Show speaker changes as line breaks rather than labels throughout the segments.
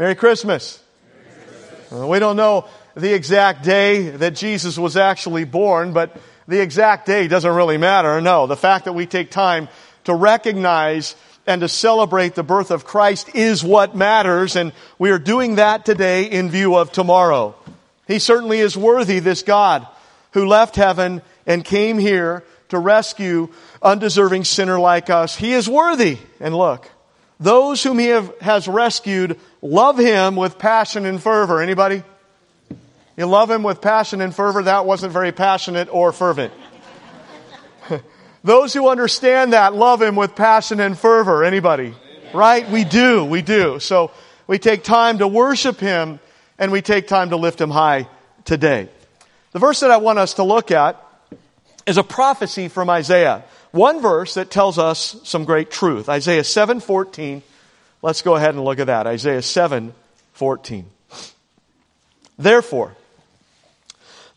Merry Christmas. Uh, we don't know the exact day that Jesus was actually born, but the exact day doesn't really matter. No, the fact that we take time to recognize and to celebrate the birth of Christ is what matters, and we are doing that today in view of tomorrow. He certainly is worthy, this God who left heaven and came here to rescue undeserving sinner like us. He is worthy. And look, those whom he have, has rescued love him with passion and fervor. Anybody? You love him with passion and fervor. That wasn't very passionate or fervent. Those who understand that love him with passion and fervor. Anybody? Right? We do. We do. So we take time to worship him and we take time to lift him high today. The verse that I want us to look at is a prophecy from Isaiah. One verse that tells us some great truth. Isaiah 7:14. Let's go ahead and look at that. Isaiah 7:14. Therefore,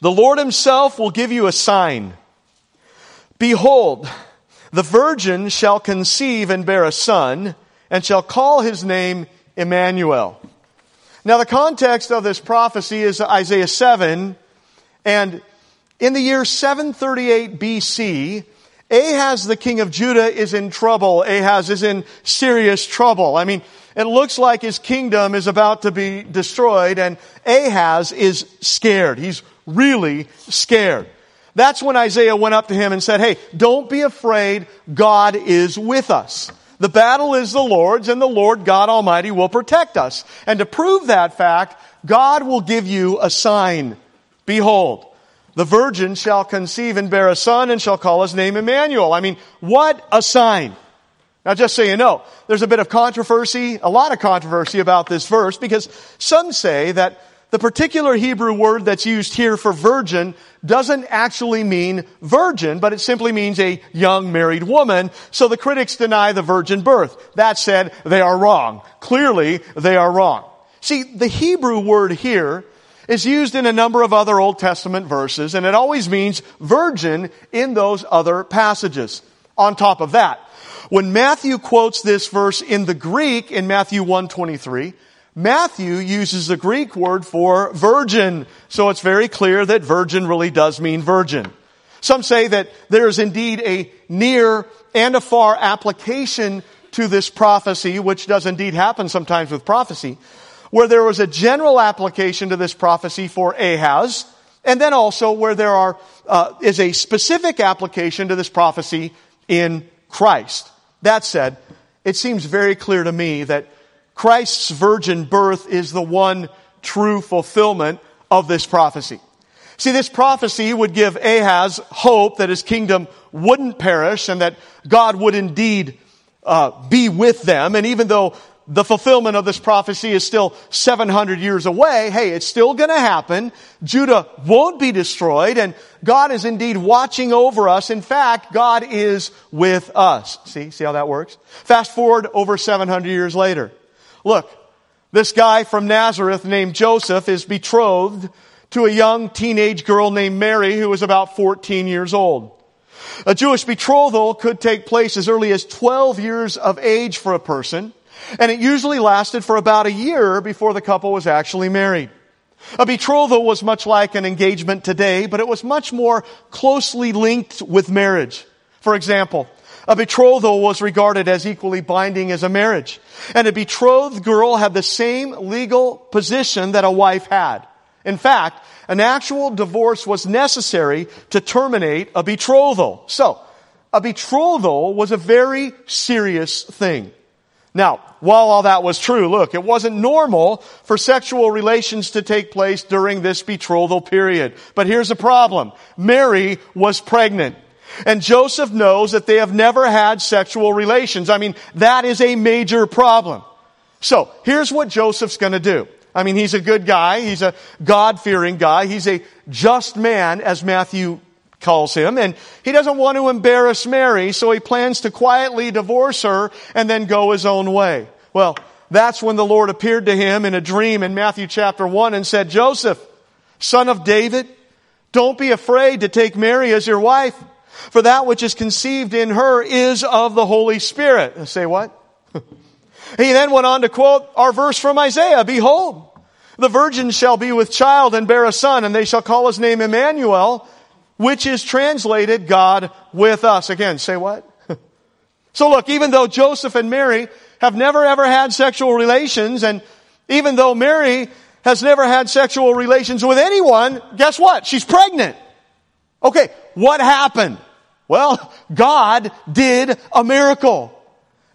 the Lord himself will give you a sign. Behold, the virgin shall conceive and bear a son, and shall call his name Emmanuel. Now, the context of this prophecy is Isaiah 7, and in the year 738 BC, Ahaz, the king of Judah, is in trouble. Ahaz is in serious trouble. I mean, it looks like his kingdom is about to be destroyed, and Ahaz is scared. He's really scared. That's when Isaiah went up to him and said, Hey, don't be afraid. God is with us. The battle is the Lord's, and the Lord God Almighty will protect us. And to prove that fact, God will give you a sign. Behold, the virgin shall conceive and bear a son and shall call his name Emmanuel. I mean, what a sign. Now, just so you know, there's a bit of controversy, a lot of controversy about this verse because some say that the particular Hebrew word that's used here for virgin doesn't actually mean virgin, but it simply means a young married woman. So the critics deny the virgin birth. That said, they are wrong. Clearly, they are wrong. See, the Hebrew word here is used in a number of other Old Testament verses, and it always means virgin in those other passages. On top of that, when Matthew quotes this verse in the Greek in Matthew 123, Matthew uses the Greek word for virgin, so it's very clear that virgin really does mean virgin. Some say that there is indeed a near and a far application to this prophecy, which does indeed happen sometimes with prophecy where there was a general application to this prophecy for Ahaz, and then also where there are, uh, is a specific application to this prophecy in Christ. That said, it seems very clear to me that Christ's virgin birth is the one true fulfillment of this prophecy. See, this prophecy would give Ahaz hope that his kingdom wouldn't perish and that God would indeed uh, be with them. And even though the fulfillment of this prophecy is still 700 years away, hey, it's still gonna happen. Judah won't be destroyed and God is indeed watching over us. In fact, God is with us. See, see how that works? Fast forward over 700 years later. Look, this guy from Nazareth named Joseph is betrothed to a young teenage girl named Mary who was about 14 years old. A Jewish betrothal could take place as early as 12 years of age for a person. And it usually lasted for about a year before the couple was actually married. A betrothal was much like an engagement today, but it was much more closely linked with marriage. For example, a betrothal was regarded as equally binding as a marriage. And a betrothed girl had the same legal position that a wife had. In fact, an actual divorce was necessary to terminate a betrothal. So, a betrothal was a very serious thing. Now, while all that was true, look, it wasn't normal for sexual relations to take place during this betrothal period. But here's the problem. Mary was pregnant. And Joseph knows that they have never had sexual relations. I mean, that is a major problem. So, here's what Joseph's gonna do. I mean, he's a good guy. He's a God-fearing guy. He's a just man, as Matthew calls him, and he doesn't want to embarrass Mary, so he plans to quietly divorce her and then go his own way. Well, that's when the Lord appeared to him in a dream in Matthew chapter 1 and said, Joseph, son of David, don't be afraid to take Mary as your wife, for that which is conceived in her is of the Holy Spirit. Uh, say what? He then went on to quote our verse from Isaiah, Behold, the virgin shall be with child and bear a son, and they shall call his name Emmanuel, which is translated God with us. Again, say what? so look, even though Joseph and Mary have never ever had sexual relations, and even though Mary has never had sexual relations with anyone, guess what? She's pregnant. Okay, what happened? Well, God did a miracle.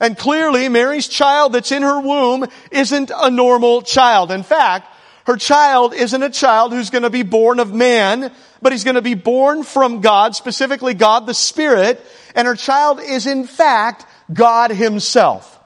And clearly, Mary's child that's in her womb isn't a normal child. In fact, her child isn't a child who's going to be born of man, but he's going to be born from God, specifically God the Spirit, and her child is in fact God himself.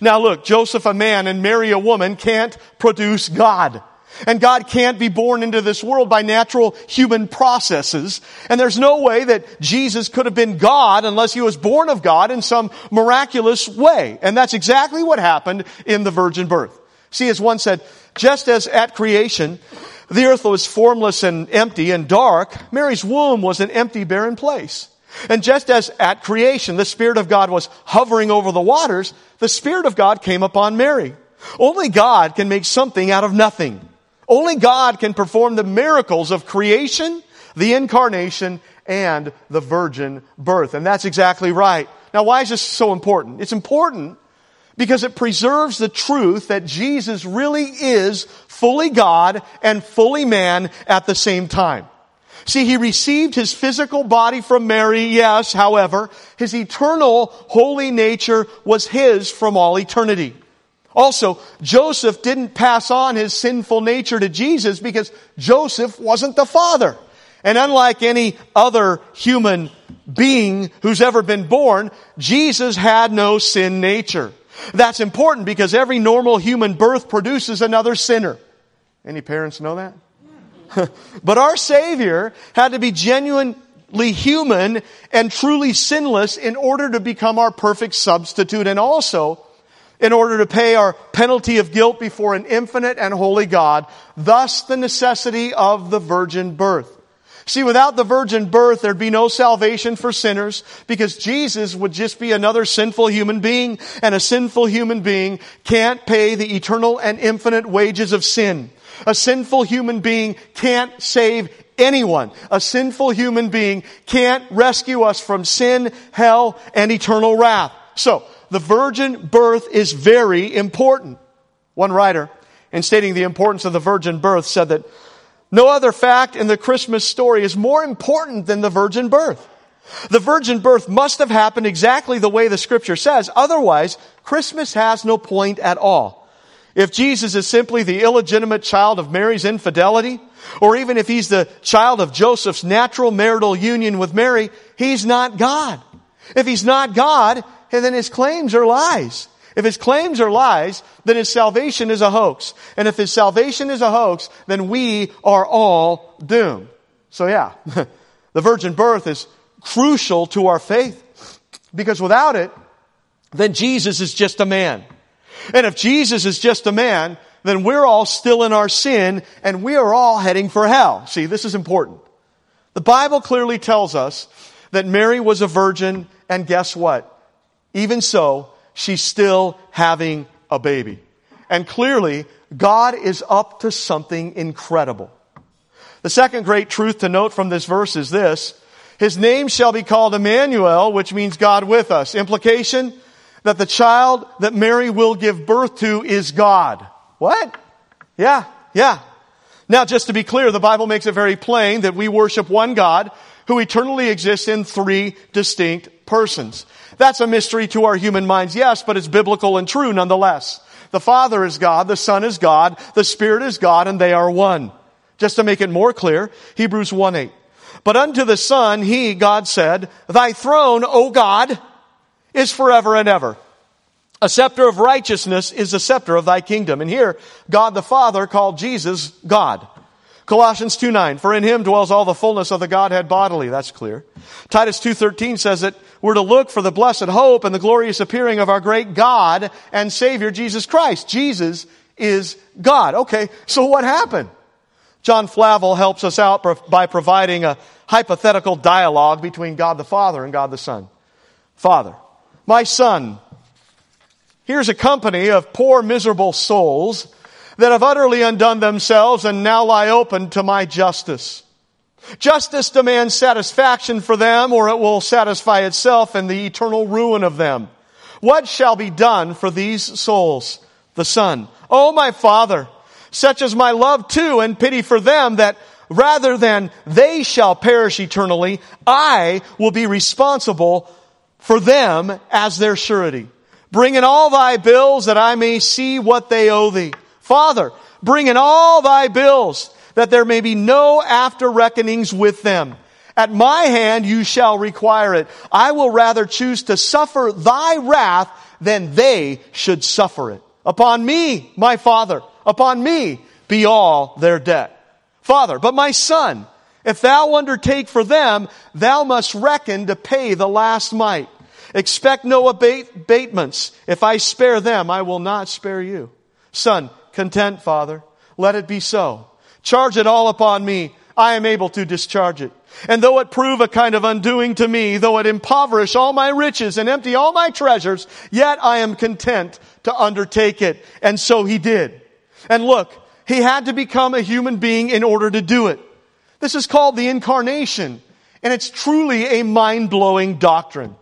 Now look, Joseph a man and Mary a woman can't produce God. And God can't be born into this world by natural human processes. And there's no way that Jesus could have been God unless he was born of God in some miraculous way. And that's exactly what happened in the virgin birth. See, as one said, just as at creation, the earth was formless and empty and dark, Mary's womb was an empty, barren place. And just as at creation, the Spirit of God was hovering over the waters, the Spirit of God came upon Mary. Only God can make something out of nothing. Only God can perform the miracles of creation, the incarnation, and the virgin birth. And that's exactly right. Now, why is this so important? It's important because it preserves the truth that Jesus really is fully God and fully man at the same time. See, he received his physical body from Mary, yes, however, his eternal holy nature was his from all eternity. Also, Joseph didn't pass on his sinful nature to Jesus because Joseph wasn't the father. And unlike any other human being who's ever been born, Jesus had no sin nature. That's important because every normal human birth produces another sinner. Any parents know that? but our Savior had to be genuinely human and truly sinless in order to become our perfect substitute and also in order to pay our penalty of guilt before an infinite and holy God. Thus the necessity of the virgin birth. See, without the virgin birth, there'd be no salvation for sinners because Jesus would just be another sinful human being and a sinful human being can't pay the eternal and infinite wages of sin. A sinful human being can't save anyone. A sinful human being can't rescue us from sin, hell, and eternal wrath. So, the virgin birth is very important. One writer, in stating the importance of the virgin birth, said that no other fact in the Christmas story is more important than the virgin birth. The virgin birth must have happened exactly the way the scripture says. Otherwise, Christmas has no point at all. If Jesus is simply the illegitimate child of Mary's infidelity, or even if he's the child of Joseph's natural marital union with Mary, he's not God. If he's not God, then his claims are lies. If his claims are lies, then his salvation is a hoax. And if his salvation is a hoax, then we are all doomed. So yeah, the virgin birth is crucial to our faith. Because without it, then Jesus is just a man. And if Jesus is just a man, then we're all still in our sin and we are all heading for hell. See, this is important. The Bible clearly tells us that Mary was a virgin and guess what? Even so, she's still having a baby. And clearly, God is up to something incredible. The second great truth to note from this verse is this. His name shall be called Emmanuel, which means God with us. Implication that the child that Mary will give birth to is God. What? Yeah, yeah. Now, just to be clear, the Bible makes it very plain that we worship one God who eternally exists in three distinct persons. That's a mystery to our human minds, yes, but it's biblical and true nonetheless. The Father is God, the Son is God, the Spirit is God, and they are one. Just to make it more clear, Hebrews 1 8. But unto the Son, He, God said, Thy throne, O God, is forever and ever. A scepter of righteousness is the scepter of thy kingdom. And here, God the Father called Jesus God. Colossians 2 9, for in him dwells all the fullness of the Godhead bodily. That's clear. Titus 2.13 says that we're to look for the blessed hope and the glorious appearing of our great God and Savior, Jesus Christ. Jesus is God. Okay, so what happened? John Flavel helps us out by providing a hypothetical dialogue between God the Father and God the Son. Father, my son Here's a company of poor, miserable souls that have utterly undone themselves and now lie open to my justice. Justice demands satisfaction for them or it will satisfy itself in the eternal ruin of them. What shall be done for these souls? The Son. Oh, my Father, such is my love too and pity for them that rather than they shall perish eternally, I will be responsible for them as their surety. Bring in all thy bills that I may see what they owe thee. Father, bring in all thy bills that there may be no after reckonings with them. At my hand you shall require it. I will rather choose to suffer thy wrath than they should suffer it. Upon me, my father, upon me be all their debt. Father, but my son, if thou undertake for them, thou must reckon to pay the last mite. Expect no abatements. If I spare them, I will not spare you. Son, content, Father. Let it be so. Charge it all upon me. I am able to discharge it. And though it prove a kind of undoing to me, though it impoverish all my riches and empty all my treasures, yet I am content to undertake it. And so he did. And look, he had to become a human being in order to do it. This is called the incarnation. And it's truly a mind-blowing doctrine.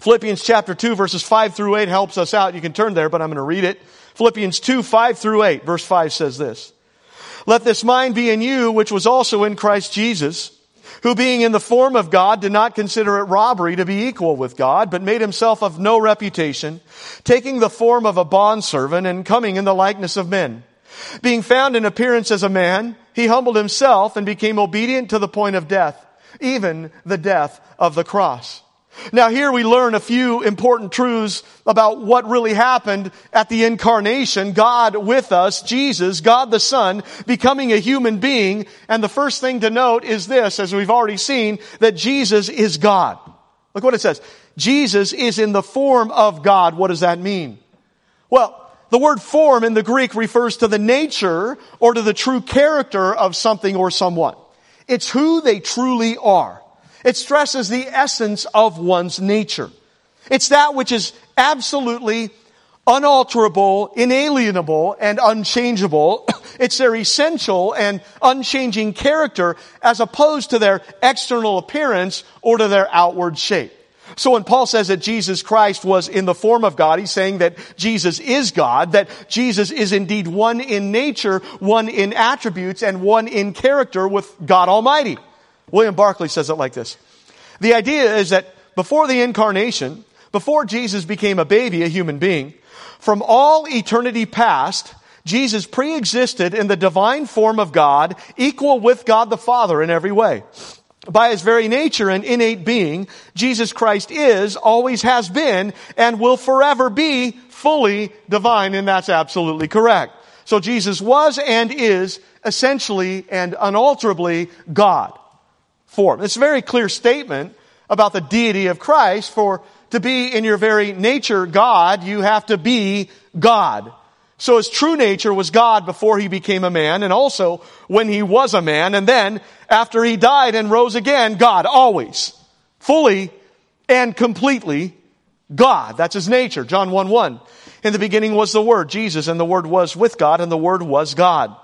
Philippians chapter 2 verses 5 through 8 helps us out. You can turn there, but I'm going to read it. Philippians 2, 5 through 8. Verse 5 says this. Let this mind be in you, which was also in Christ Jesus, who being in the form of God did not consider it robbery to be equal with God, but made himself of no reputation, taking the form of a bondservant and coming in the likeness of men. Being found in appearance as a man, he humbled himself and became obedient to the point of death, even the death of the cross. Now here we learn a few important truths about what really happened at the incarnation. God with us, Jesus, God the Son, becoming a human being. And the first thing to note is this, as we've already seen, that Jesus is God. Look what it says. Jesus is in the form of God. What does that mean? Well, the word form in the Greek refers to the nature or to the true character of something or someone. It's who they truly are. It stresses the essence of one's nature. It's that which is absolutely unalterable, inalienable, and unchangeable. It's their essential and unchanging character as opposed to their external appearance or to their outward shape. So when Paul says that Jesus Christ was in the form of God, he's saying that Jesus is God, that Jesus is indeed one in nature, one in attributes, and one in character with God Almighty. William Barclay says it like this. The idea is that before the incarnation, before Jesus became a baby, a human being, from all eternity past, Jesus pre-existed in the divine form of God, equal with God the Father in every way. By his very nature and innate being, Jesus Christ is, always has been, and will forever be fully divine, and that's absolutely correct. So Jesus was and is essentially and unalterably God form. It's a very clear statement about the deity of Christ, for to be in your very nature God, you have to be God. So his true nature was God before he became a man, and also when he was a man, and then after he died and rose again, God, always. Fully and completely God. That's his nature. John 1 1. In the beginning was the Word, Jesus, and the Word was with God, and the Word was God.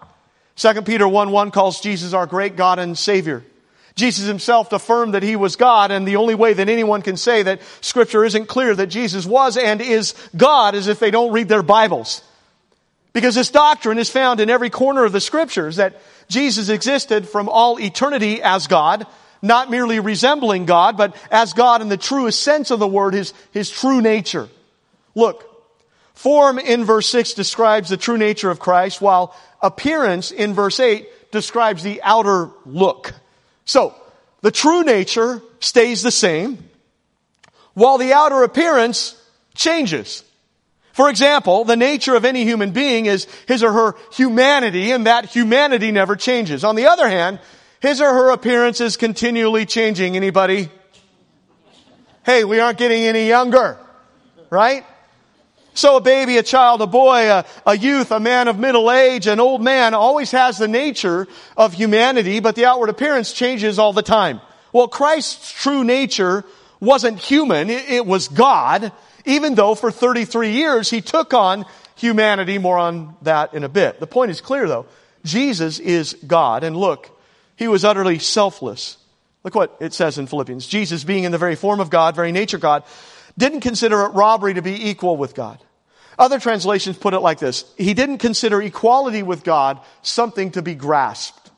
2 Peter 1 1 calls Jesus our great God and Savior. Jesus himself affirmed that he was God, and the only way that anyone can say that scripture isn't clear that Jesus was and is God is if they don't read their Bibles. Because this doctrine is found in every corner of the scriptures that Jesus existed from all eternity as God, not merely resembling God, but as God in the truest sense of the word, his, his true nature. Look, form in verse 6 describes the true nature of Christ, while appearance in verse 8 describes the outer look. So, the true nature stays the same, while the outer appearance changes. For example, the nature of any human being is his or her humanity, and that humanity never changes. On the other hand, his or her appearance is continually changing. Anybody? Hey, we aren't getting any younger, right? So a baby, a child, a boy, a, a, youth, a man of middle age, an old man always has the nature of humanity, but the outward appearance changes all the time. Well, Christ's true nature wasn't human, it, it was God, even though for 33 years he took on humanity. More on that in a bit. The point is clear though. Jesus is God. And look, he was utterly selfless. Look what it says in Philippians. Jesus, being in the very form of God, very nature God, didn't consider it robbery to be equal with God. Other translations put it like this. He didn't consider equality with God something to be grasped.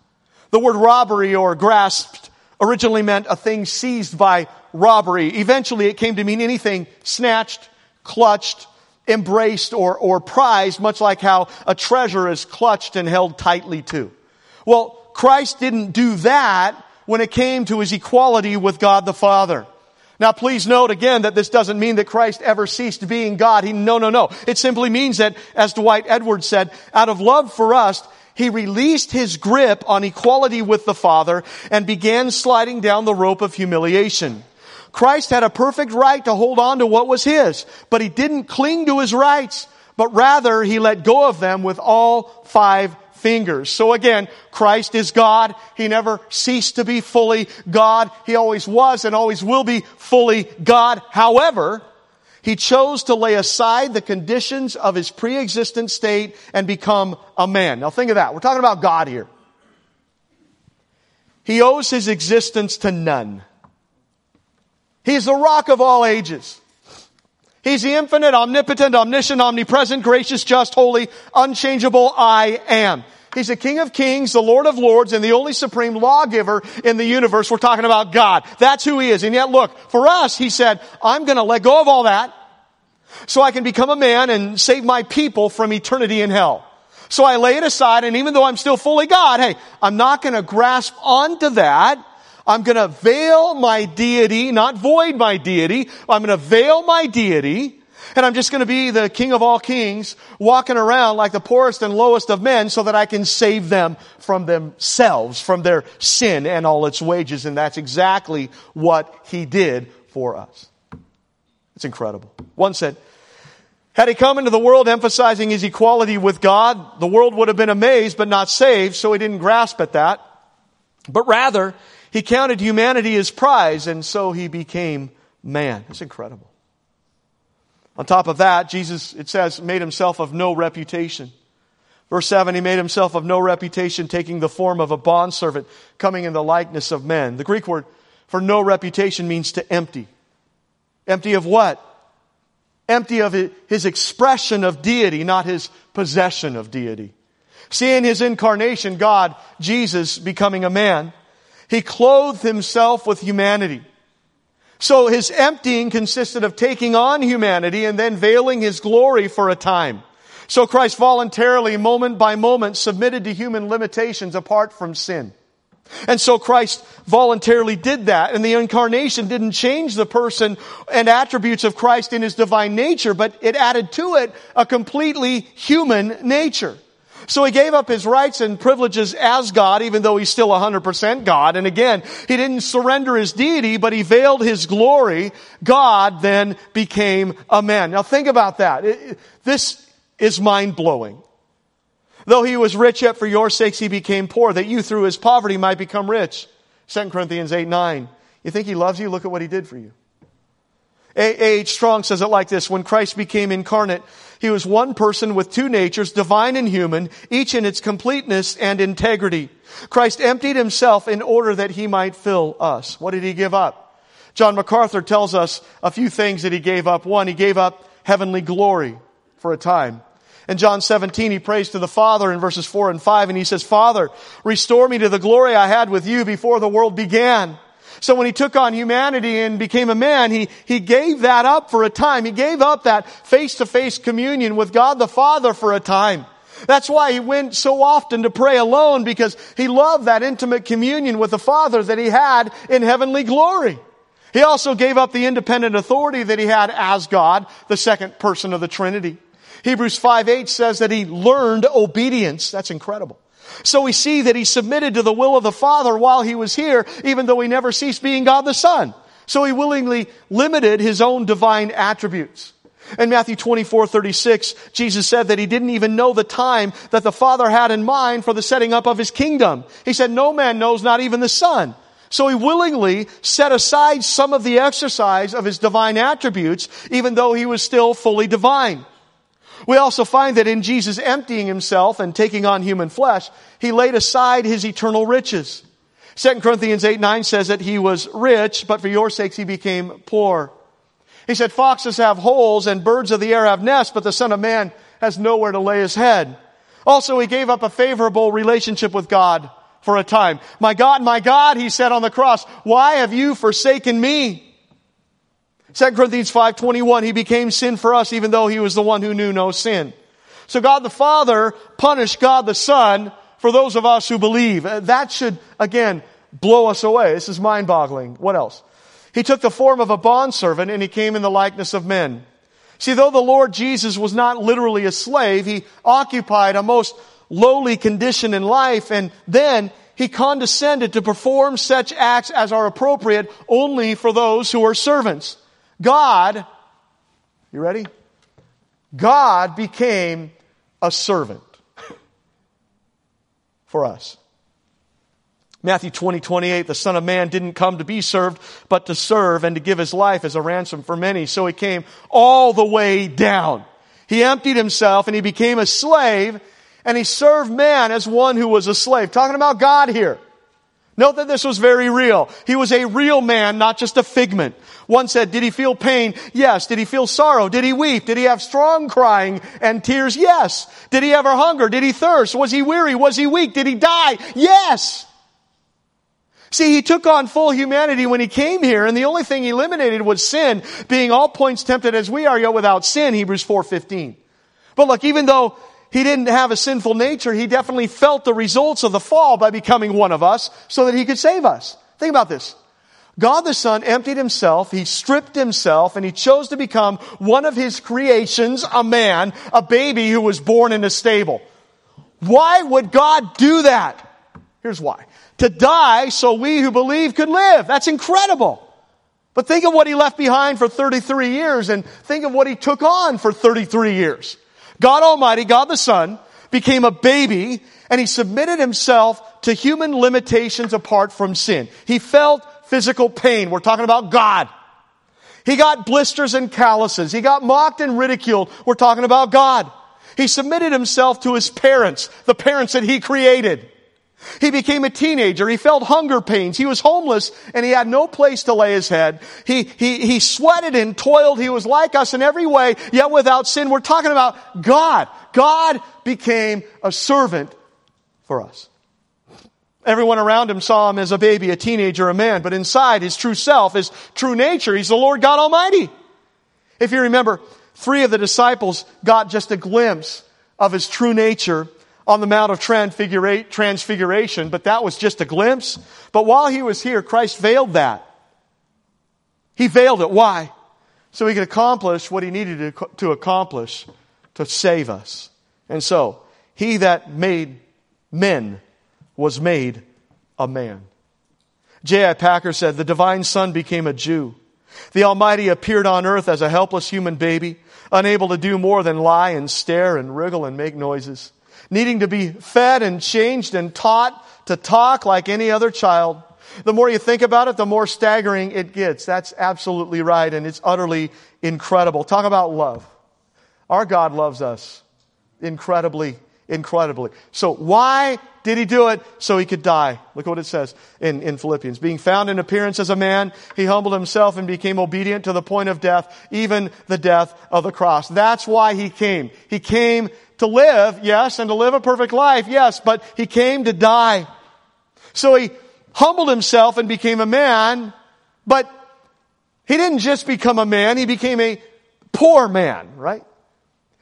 The word robbery or grasped originally meant a thing seized by robbery. Eventually it came to mean anything snatched, clutched, embraced, or, or prized, much like how a treasure is clutched and held tightly to. Well, Christ didn't do that when it came to his equality with God the Father. Now please note again that this doesn't mean that Christ ever ceased being God. He, no, no, no. It simply means that, as Dwight Edwards said, out of love for us, he released his grip on equality with the Father and began sliding down the rope of humiliation. Christ had a perfect right to hold on to what was his, but he didn't cling to his rights, but rather he let go of them with all five fingers. So again, Christ is God. He never ceased to be fully God. He always was and always will be fully God. However, he chose to lay aside the conditions of his pre-existent state and become a man. Now think of that. We're talking about God here. He owes his existence to none. He's the rock of all ages. He's the infinite, omnipotent, omniscient, omnipresent, gracious, just, holy, unchangeable I am. He's the King of Kings, the Lord of Lords, and the only supreme lawgiver in the universe. We're talking about God. That's who He is. And yet look, for us, He said, I'm gonna let go of all that so I can become a man and save my people from eternity in hell. So I lay it aside, and even though I'm still fully God, hey, I'm not gonna grasp onto that. I'm gonna veil my deity, not void my deity. I'm gonna veil my deity and I'm just going to be the king of all kings, walking around like the poorest and lowest of men so that I can save them from themselves, from their sin and all its wages. And that's exactly what he did for us. It's incredible. One said, had he come into the world emphasizing his equality with God, the world would have been amazed but not saved, so he didn't grasp at that. But rather, he counted humanity as prize, and so he became man. It's incredible. On top of that, Jesus, it says, made himself of no reputation. Verse 7, he made himself of no reputation, taking the form of a bondservant, coming in the likeness of men. The Greek word for no reputation means to empty. Empty of what? Empty of his expression of deity, not his possession of deity. See, in his incarnation, God, Jesus, becoming a man, he clothed himself with humanity. So his emptying consisted of taking on humanity and then veiling his glory for a time. So Christ voluntarily, moment by moment, submitted to human limitations apart from sin. And so Christ voluntarily did that. And the incarnation didn't change the person and attributes of Christ in his divine nature, but it added to it a completely human nature. So he gave up his rights and privileges as God, even though he's still 100% God. And again, he didn't surrender his deity, but he veiled his glory. God then became a man. Now think about that. It, this is mind blowing. Though he was rich, yet for your sakes he became poor, that you through his poverty might become rich. 2 Corinthians 8, 9. You think he loves you? Look at what he did for you. A. H. Strong says it like this. When Christ became incarnate, he was one person with two natures, divine and human, each in its completeness and integrity. Christ emptied himself in order that he might fill us. What did he give up? John MacArthur tells us a few things that he gave up. One, he gave up heavenly glory for a time. In John 17, he prays to the Father in verses 4 and 5, and he says, Father, restore me to the glory I had with you before the world began. So when he took on humanity and became a man, he, he gave that up for a time. He gave up that face-to-face communion with God the Father for a time. That's why he went so often to pray alone because he loved that intimate communion with the Father that he had in heavenly glory. He also gave up the independent authority that he had as God, the second person of the Trinity. Hebrews 5 8 says that he learned obedience. That's incredible. So we see that he submitted to the will of the Father while he was here, even though he never ceased being God the Son. So he willingly limited his own divine attributes. In Matthew 24, 36, Jesus said that he didn't even know the time that the Father had in mind for the setting up of his kingdom. He said, no man knows, not even the Son. So he willingly set aside some of the exercise of his divine attributes, even though he was still fully divine. We also find that in Jesus emptying himself and taking on human flesh, he laid aside his eternal riches. 2 Corinthians 8 9 says that he was rich, but for your sakes he became poor. He said, Foxes have holes and birds of the air have nests, but the Son of Man has nowhere to lay his head. Also, he gave up a favorable relationship with God for a time. My God, my God, he said on the cross, why have you forsaken me? 2 Corinthians 5:21 he became sin for us even though he was the one who knew no sin. So God the Father punished God the Son for those of us who believe. Uh, that should again blow us away. This is mind-boggling. What else? He took the form of a bondservant and he came in the likeness of men. See, though the Lord Jesus was not literally a slave, he occupied a most lowly condition in life and then he condescended to perform such acts as are appropriate only for those who are servants. God, you ready? God became a servant for us. Matthew 20, 28, the Son of Man didn't come to be served, but to serve and to give his life as a ransom for many. So he came all the way down. He emptied himself and he became a slave and he served man as one who was a slave. Talking about God here. Note that this was very real. He was a real man, not just a figment. One said, did he feel pain? Yes. Did he feel sorrow? Did he weep? Did he have strong crying and tears? Yes. Did he ever hunger? Did he thirst? Was he weary? Was he weak? Did he die? Yes. See, he took on full humanity when he came here, and the only thing he eliminated was sin, being all points tempted as we are, yet without sin, Hebrews 4.15. But look, even though he didn't have a sinful nature, he definitely felt the results of the fall by becoming one of us so that he could save us. Think about this. God the Son emptied himself, he stripped himself, and he chose to become one of his creations, a man, a baby who was born in a stable. Why would God do that? Here's why to die so we who believe could live. That's incredible. But think of what he left behind for 33 years and think of what he took on for 33 years. God Almighty, God the Son, became a baby and he submitted himself to human limitations apart from sin. He felt physical pain. We're talking about God. He got blisters and calluses. He got mocked and ridiculed. We're talking about God. He submitted himself to his parents, the parents that he created. He became a teenager. He felt hunger pains. He was homeless and he had no place to lay his head. He, he, he sweated and toiled. He was like us in every way, yet without sin. We're talking about God. God became a servant for us. Everyone around him saw him as a baby, a teenager, a man, but inside his true self, his true nature, he's the Lord God Almighty. If you remember, three of the disciples got just a glimpse of his true nature on the Mount of Transfiguration, but that was just a glimpse. But while he was here, Christ veiled that. He veiled it. Why? So he could accomplish what he needed to accomplish to save us. And so, he that made men was made a man. J.I. Packer said, the divine son became a Jew. The Almighty appeared on earth as a helpless human baby, unable to do more than lie and stare and wriggle and make noises needing to be fed and changed and taught to talk like any other child. The more you think about it, the more staggering it gets. That's absolutely right, and it's utterly incredible. Talk about love. Our God loves us incredibly, incredibly. So why did he do it? So he could die. Look what it says in, in Philippians. Being found in appearance as a man, he humbled himself and became obedient to the point of death, even the death of the cross. That's why he came. He came to live, yes, and to live a perfect life, yes, but he came to die. So he humbled himself and became a man, but he didn't just become a man, he became a poor man, right?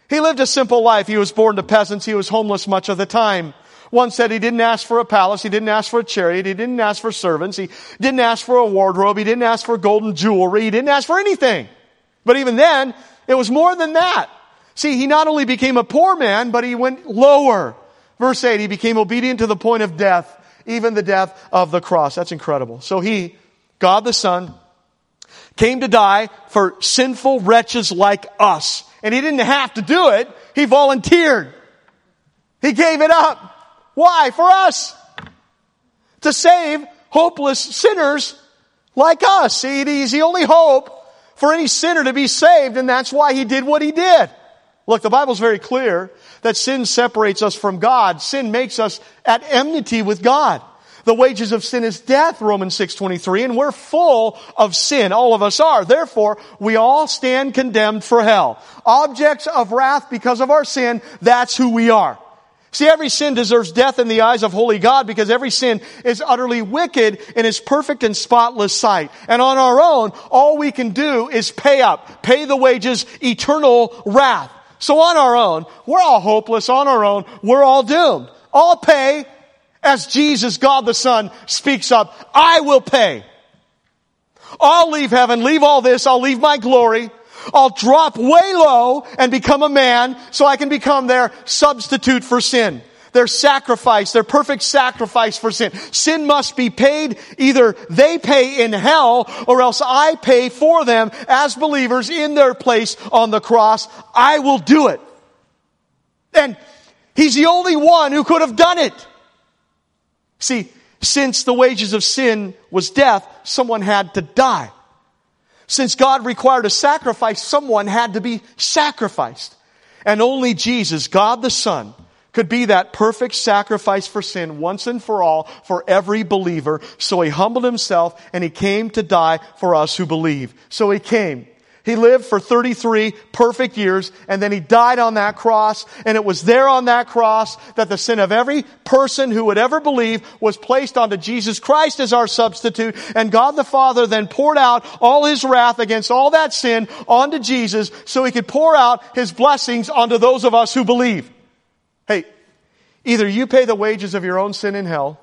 He lived a simple life. He was born to peasants. He was homeless much of the time. One said he didn't ask for a palace. He didn't ask for a chariot. He didn't ask for servants. He didn't ask for a wardrobe. He didn't ask for golden jewelry. He didn't ask for anything. But even then, it was more than that. See, he not only became a poor man, but he went lower. Verse 8, he became obedient to the point of death, even the death of the cross. That's incredible. So he, God the Son, came to die for sinful wretches like us. And he didn't have to do it. He volunteered. He gave it up. Why? For us. To save hopeless sinners like us. See, he's the only hope for any sinner to be saved, and that's why he did what he did. Look, the Bible's very clear that sin separates us from God. Sin makes us at enmity with God. The wages of sin is death, Romans 6.23, and we're full of sin. All of us are. Therefore, we all stand condemned for hell. Objects of wrath because of our sin, that's who we are. See, every sin deserves death in the eyes of holy God because every sin is utterly wicked in his perfect and spotless sight. And on our own, all we can do is pay up, pay the wages, eternal wrath. So on our own, we're all hopeless on our own, we're all doomed. All pay as Jesus, God the Son, speaks up, I will pay. I'll leave heaven, leave all this, I'll leave my glory, I'll drop way low and become a man so I can become their substitute for sin. Their sacrifice, their perfect sacrifice for sin. Sin must be paid. Either they pay in hell or else I pay for them as believers in their place on the cross. I will do it. And He's the only one who could have done it. See, since the wages of sin was death, someone had to die. Since God required a sacrifice, someone had to be sacrificed. And only Jesus, God the Son, could be that perfect sacrifice for sin once and for all for every believer. So he humbled himself and he came to die for us who believe. So he came. He lived for 33 perfect years and then he died on that cross and it was there on that cross that the sin of every person who would ever believe was placed onto Jesus Christ as our substitute and God the Father then poured out all his wrath against all that sin onto Jesus so he could pour out his blessings onto those of us who believe. Hey, either you pay the wages of your own sin in hell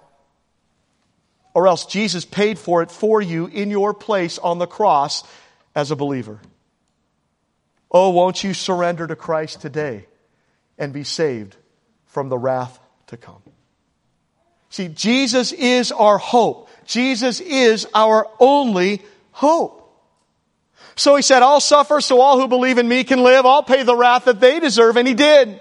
or else Jesus paid for it for you in your place on the cross as a believer. Oh, won't you surrender to Christ today and be saved from the wrath to come? See, Jesus is our hope. Jesus is our only hope. So he said, I'll suffer so all who believe in me can live. I'll pay the wrath that they deserve. And he did.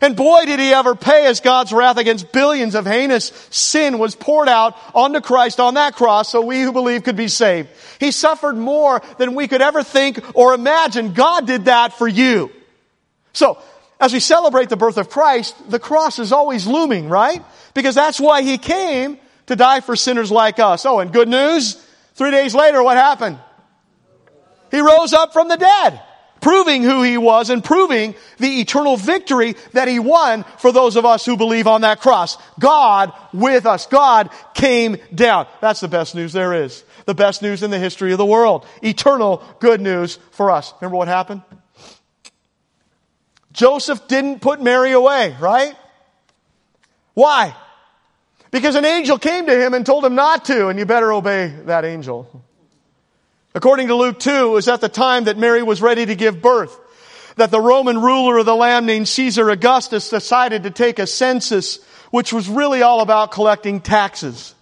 And boy, did he ever pay as God's wrath against billions of heinous sin was poured out onto Christ on that cross so we who believe could be saved. He suffered more than we could ever think or imagine. God did that for you. So, as we celebrate the birth of Christ, the cross is always looming, right? Because that's why he came to die for sinners like us. Oh, and good news, three days later, what happened? He rose up from the dead proving who he was and proving the eternal victory that he won for those of us who believe on that cross. God with us. God came down. That's the best news there is. The best news in the history of the world. Eternal good news for us. Remember what happened? Joseph didn't put Mary away, right? Why? Because an angel came to him and told him not to, and you better obey that angel. According to Luke 2, it was at the time that Mary was ready to give birth that the Roman ruler of the land named Caesar Augustus decided to take a census, which was really all about collecting taxes.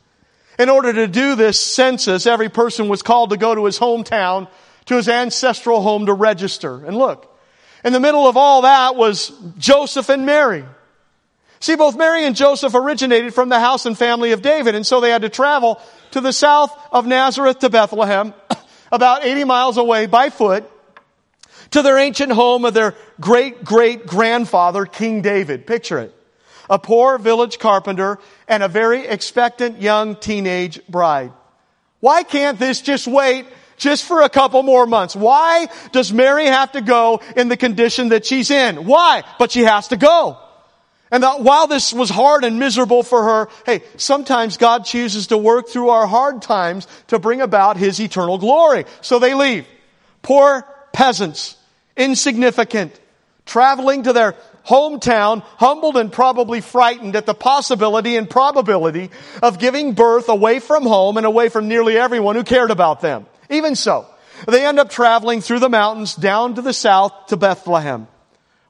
In order to do this census, every person was called to go to his hometown, to his ancestral home to register. And look, in the middle of all that was Joseph and Mary. See, both Mary and Joseph originated from the house and family of David, and so they had to travel to the south of Nazareth to Bethlehem about 80 miles away by foot to their ancient home of their great great grandfather, King David. Picture it. A poor village carpenter and a very expectant young teenage bride. Why can't this just wait just for a couple more months? Why does Mary have to go in the condition that she's in? Why? But she has to go. And that while this was hard and miserable for her, hey, sometimes God chooses to work through our hard times to bring about His eternal glory. So they leave. Poor peasants, insignificant, traveling to their hometown, humbled and probably frightened at the possibility and probability of giving birth away from home and away from nearly everyone who cared about them. Even so, they end up traveling through the mountains down to the south to Bethlehem.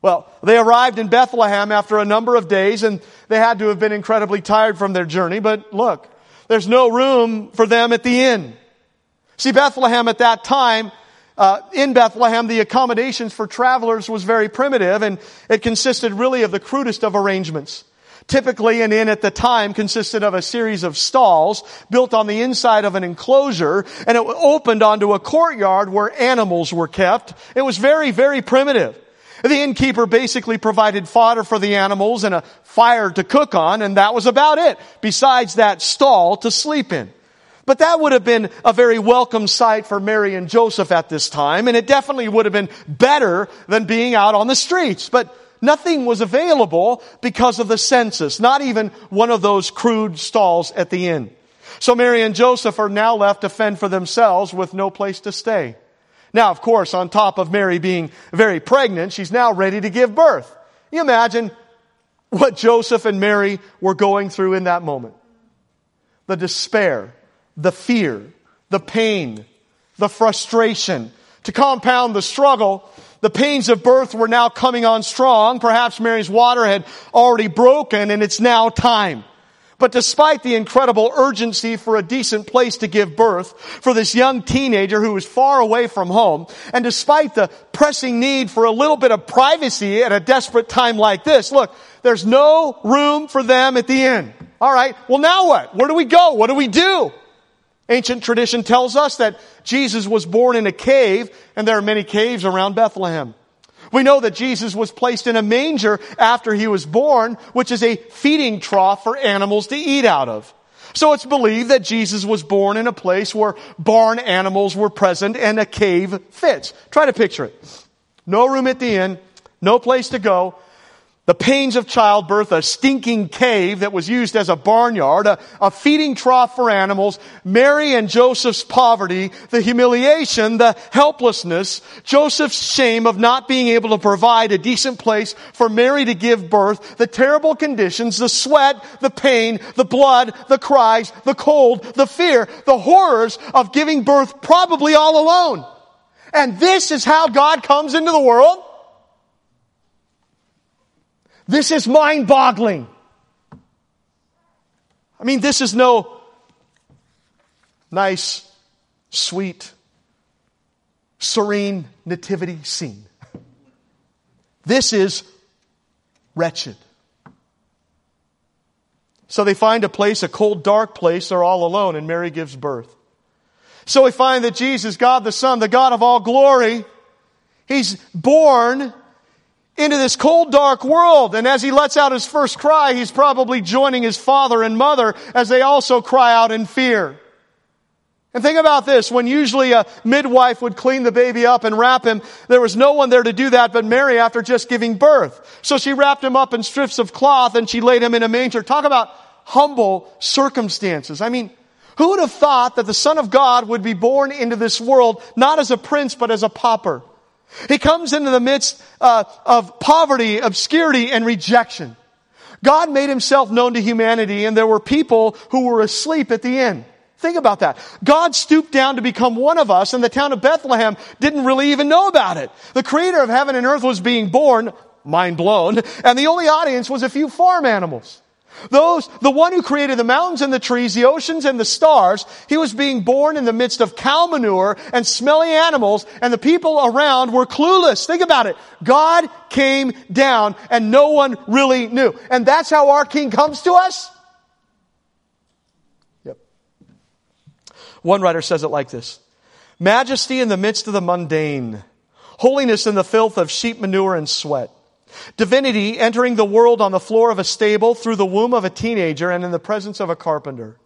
Well, they arrived in Bethlehem after a number of days and they had to have been incredibly tired from their journey, but look, there's no room for them at the inn. See, Bethlehem at that time, uh, in Bethlehem, the accommodations for travelers was very primitive and it consisted really of the crudest of arrangements. Typically, an inn at the time consisted of a series of stalls built on the inside of an enclosure, and it opened onto a courtyard where animals were kept. It was very, very primitive. The innkeeper basically provided fodder for the animals and a fire to cook on, and that was about it, besides that stall to sleep in. But that would have been a very welcome sight for Mary and Joseph at this time, and it definitely would have been better than being out on the streets. But Nothing was available because of the census, not even one of those crude stalls at the inn. So Mary and Joseph are now left to fend for themselves with no place to stay. Now, of course, on top of Mary being very pregnant, she's now ready to give birth. You imagine what Joseph and Mary were going through in that moment. The despair, the fear, the pain, the frustration. To compound the struggle, the pains of birth were now coming on strong. Perhaps Mary's water had already broken and it's now time. But despite the incredible urgency for a decent place to give birth for this young teenager who was far away from home, and despite the pressing need for a little bit of privacy at a desperate time like this, look, there's no room for them at the inn. All right, well now what? Where do we go? What do we do? Ancient tradition tells us that Jesus was born in a cave, and there are many caves around Bethlehem. We know that Jesus was placed in a manger after he was born, which is a feeding trough for animals to eat out of. So it's believed that Jesus was born in a place where barn animals were present and a cave fits. Try to picture it. No room at the inn, no place to go, the pains of childbirth, a stinking cave that was used as a barnyard, a, a, feeding trough for animals, Mary and Joseph's poverty, the humiliation, the helplessness, Joseph's shame of not being able to provide a decent place for Mary to give birth, the terrible conditions, the sweat, the pain, the blood, the cries, the cold, the fear, the horrors of giving birth probably all alone. And this is how God comes into the world? This is mind boggling. I mean, this is no nice, sweet, serene nativity scene. This is wretched. So they find a place, a cold, dark place. They're all alone, and Mary gives birth. So we find that Jesus, God the Son, the God of all glory, He's born into this cold, dark world. And as he lets out his first cry, he's probably joining his father and mother as they also cry out in fear. And think about this, when usually a midwife would clean the baby up and wrap him, there was no one there to do that but Mary after just giving birth. So she wrapped him up in strips of cloth and she laid him in a manger. Talk about humble circumstances. I mean, who would have thought that the Son of God would be born into this world not as a prince but as a pauper? He comes into the midst uh, of poverty, obscurity, and rejection. God made himself known to humanity, and there were people who were asleep at the inn. Think about that. God stooped down to become one of us, and the town of Bethlehem didn't really even know about it. The creator of heaven and earth was being born, mind blown, and the only audience was a few farm animals. Those, the one who created the mountains and the trees, the oceans and the stars, he was being born in the midst of cow manure and smelly animals, and the people around were clueless. Think about it. God came down and no one really knew. And that's how our king comes to us? Yep. One writer says it like this. Majesty in the midst of the mundane. Holiness in the filth of sheep manure and sweat. Divinity entering the world on the floor of a stable through the womb of a teenager and in the presence of a carpenter.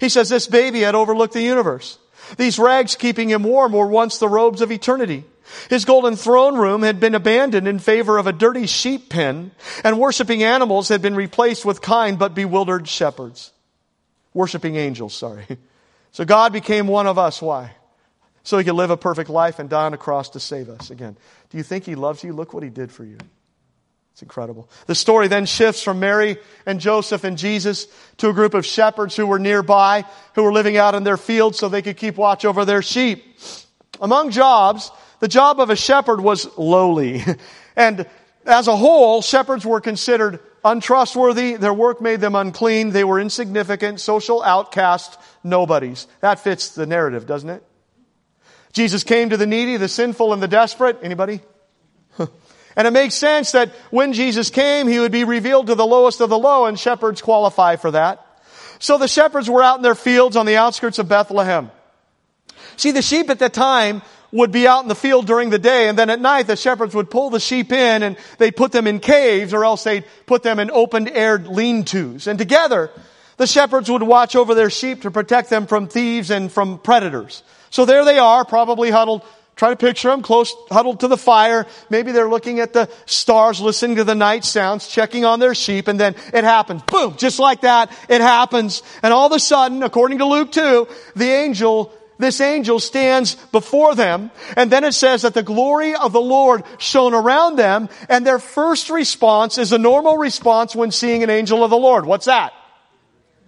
He says this baby had overlooked the universe. These rags keeping him warm were once the robes of eternity. His golden throne room had been abandoned in favor of a dirty sheep pen, and worshiping animals had been replaced with kind but bewildered shepherds. Worshiping angels, sorry. So God became one of us. Why? So he could live a perfect life and die on a cross to save us. Again, do you think he loves you? Look what he did for you. It's incredible. The story then shifts from Mary and Joseph and Jesus to a group of shepherds who were nearby, who were living out in their fields so they could keep watch over their sheep. Among jobs, the job of a shepherd was lowly. And as a whole, shepherds were considered untrustworthy. Their work made them unclean. They were insignificant, social outcasts, nobodies. That fits the narrative, doesn't it? Jesus came to the needy, the sinful, and the desperate. Anybody? And it makes sense that when Jesus came, he would be revealed to the lowest of the low, and shepherds qualify for that. So the shepherds were out in their fields on the outskirts of Bethlehem. See, the sheep at that time would be out in the field during the day, and then at night the shepherds would pull the sheep in and they'd put them in caves, or else they'd put them in open-aired lean-tos. And together, the shepherds would watch over their sheep to protect them from thieves and from predators. So there they are, probably huddled Try to picture them close, huddled to the fire. Maybe they're looking at the stars, listening to the night sounds, checking on their sheep, and then it happens. Boom! Just like that, it happens. And all of a sudden, according to Luke 2, the angel, this angel stands before them, and then it says that the glory of the Lord shone around them, and their first response is a normal response when seeing an angel of the Lord. What's that?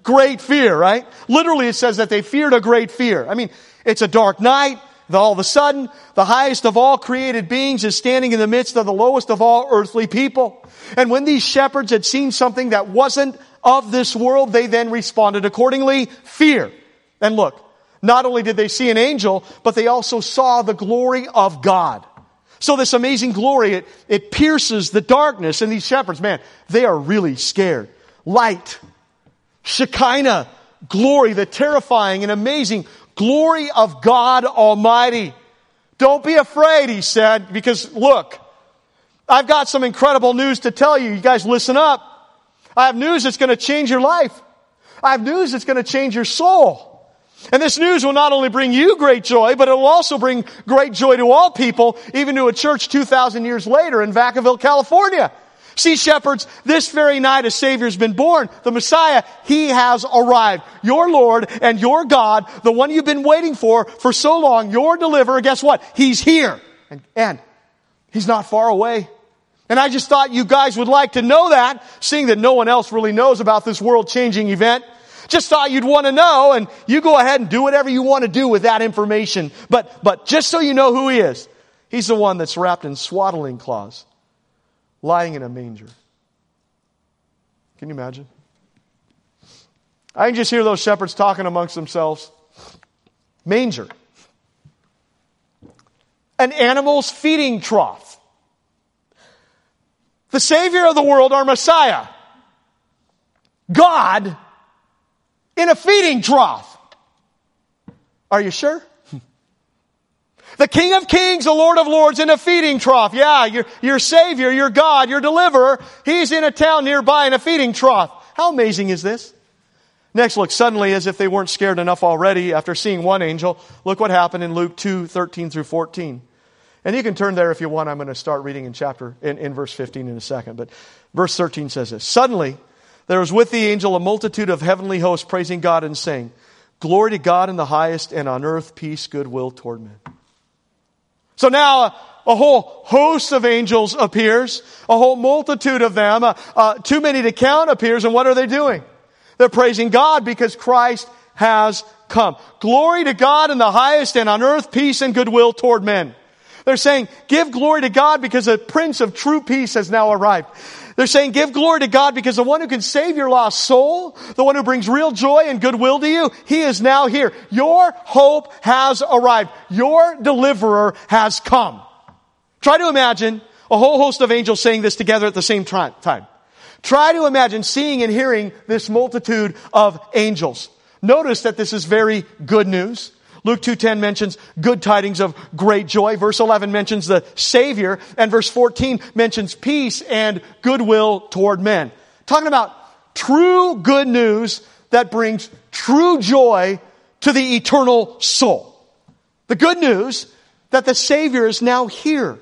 Great fear, right? Literally it says that they feared a great fear. I mean, it's a dark night all of a sudden, the highest of all created beings is standing in the midst of the lowest of all earthly people. And when these shepherds had seen something that wasn't of this world, they then responded accordingly, fear. And look, not only did they see an angel, but they also saw the glory of God. So this amazing glory, it, it pierces the darkness and these shepherds, man, they are really scared. Light, Shekinah, glory, the terrifying and amazing Glory of God Almighty. Don't be afraid, he said, because look, I've got some incredible news to tell you. You guys listen up. I have news that's going to change your life. I have news that's going to change your soul. And this news will not only bring you great joy, but it will also bring great joy to all people, even to a church 2,000 years later in Vacaville, California. See, shepherds, this very night a Savior's been born. The Messiah, He has arrived. Your Lord and your God, the one you've been waiting for for so long, your deliverer, guess what? He's here. And, and He's not far away. And I just thought you guys would like to know that, seeing that no one else really knows about this world changing event. Just thought you'd want to know, and you go ahead and do whatever you want to do with that information. But, but just so you know who He is, He's the one that's wrapped in swaddling cloths lying in a manger. Can you imagine? I can just hear those shepherds talking amongst themselves. Manger. An animal's feeding trough. The Savior of the world, our Messiah. God in a feeding trough. Are you sure? The King of Kings, the Lord of Lords in a feeding trough. Yeah, your, your Savior, your God, your deliverer, He's in a town nearby in a feeding trough. How amazing is this? Next, look, suddenly, as if they weren't scared enough already after seeing one angel, look what happened in Luke 2, 13 through 14. And you can turn there if you want. I'm going to start reading in chapter, in, in verse 15 in a second. But verse 13 says this. Suddenly, there was with the angel a multitude of heavenly hosts praising God and saying, Glory to God in the highest and on earth peace, goodwill toward men. So now a, a whole host of angels appears, a whole multitude of them, uh, uh, too many to count appears, and what are they doing? They're praising God because Christ has come. Glory to God in the highest and on earth peace and goodwill toward men. They're saying, give glory to God because a prince of true peace has now arrived. They're saying, give glory to God because the one who can save your lost soul, the one who brings real joy and goodwill to you, he is now here. Your hope has arrived. Your deliverer has come. Try to imagine a whole host of angels saying this together at the same time. Try to imagine seeing and hearing this multitude of angels. Notice that this is very good news. Luke 2.10 mentions good tidings of great joy. Verse 11 mentions the Savior. And verse 14 mentions peace and goodwill toward men. Talking about true good news that brings true joy to the eternal soul. The good news that the Savior is now here.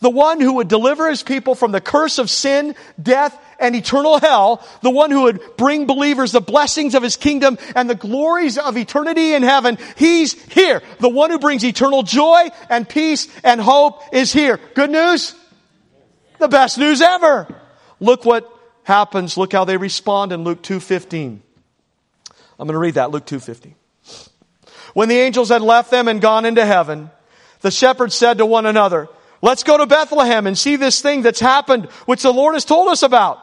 The one who would deliver his people from the curse of sin, death, and eternal hell, the one who would bring believers the blessings of his kingdom and the glories of eternity in heaven, he's here. The one who brings eternal joy and peace and hope is here. Good news? The best news ever. Look what happens. Look how they respond in Luke 2.15. I'm going to read that, Luke 2.15. When the angels had left them and gone into heaven, the shepherds said to one another, Let's go to Bethlehem and see this thing that's happened, which the Lord has told us about.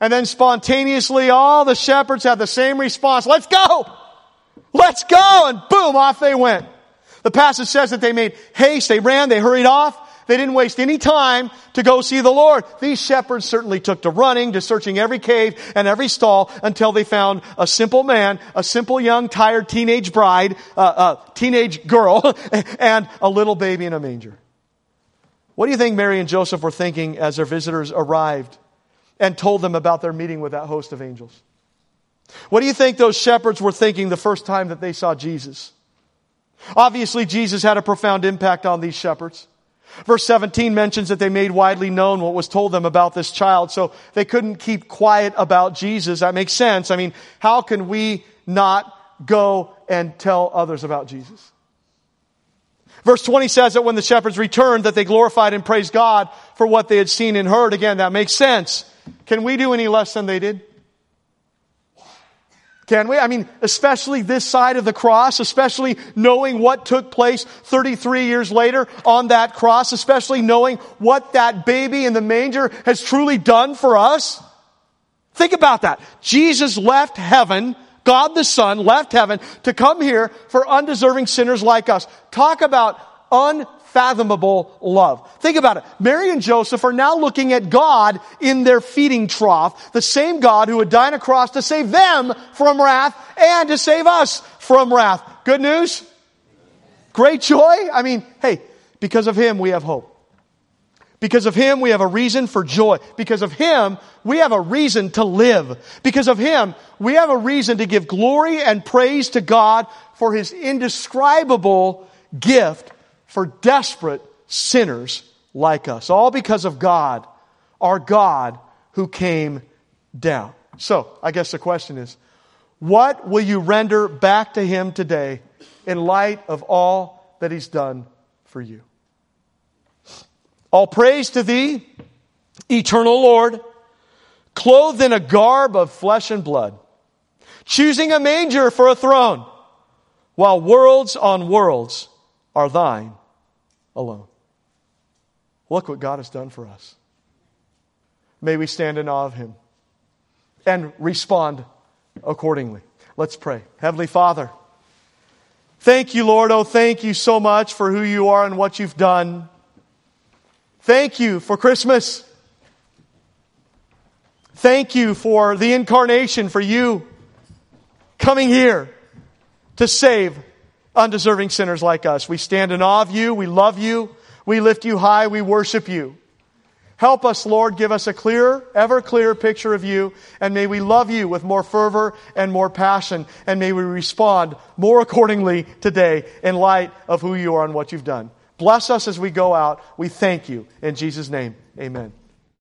and then spontaneously all the shepherds had the same response. Let's go! Let's go! And boom, off they went. The passage says that they made haste, they ran, they hurried off. They didn't waste any time to go see the Lord. These shepherds certainly took to running, to searching every cave and every stall until they found a simple man, a simple young tired teenage bride, uh, a teenage girl, and a little baby in a manger. What do you think Mary and Joseph were thinking as their visitors arrived and told them about their meeting with that host of angels? What do you think those shepherds were thinking the first time that they saw Jesus? Obviously, Jesus had a profound impact on these shepherds. Verse 17 mentions that they made widely known what was told them about this child, so they couldn't keep quiet about Jesus. That makes sense. I mean, how can we not go and tell others about Jesus? Verse 20 says that when the shepherds returned, that they glorified and praised God for what they had seen and heard. Again, that makes sense. Can we do any less than they did? Can we? I mean, especially this side of the cross, especially knowing what took place 33 years later on that cross, especially knowing what that baby in the manger has truly done for us. Think about that. Jesus left heaven, God the Son left heaven to come here for undeserving sinners like us. Talk about un unfathomable love. Think about it. Mary and Joseph are now looking at God in their feeding trough, the same God who would die on a cross to save them from wrath and to save us from wrath. Good news? Great joy? I mean, hey, because of Him we have hope. Because of Him, we have a reason for joy. Because of Him, we have a reason to live. Because of Him, we have a reason to give glory and praise to God for His indescribable gift for desperate sinners like us. All because of God, our God who came down. So, I guess the question is, what will you render back to Him today in light of all that He's done for you? All praise to Thee, eternal Lord, clothed in a garb of flesh and blood, choosing a manger for a throne, while worlds on worlds are Thine alone. Look what God has done for us. May we stand in awe of Him and respond accordingly. Let's pray. Heavenly Father, thank you, Lord. Oh, thank you so much for who you are and what you've done. Thank you for Christmas. Thank you for the incarnation, for you coming here to save undeserving sinners like us. We stand in awe of you. We love you. We lift you high. We worship you. Help us, Lord. Give us a clearer, ever clearer picture of you. And may we love you with more fervor and more passion. And may we respond more accordingly today in light of who you are and what you've done. Bless us as we go out. We thank you. In Jesus' name, amen.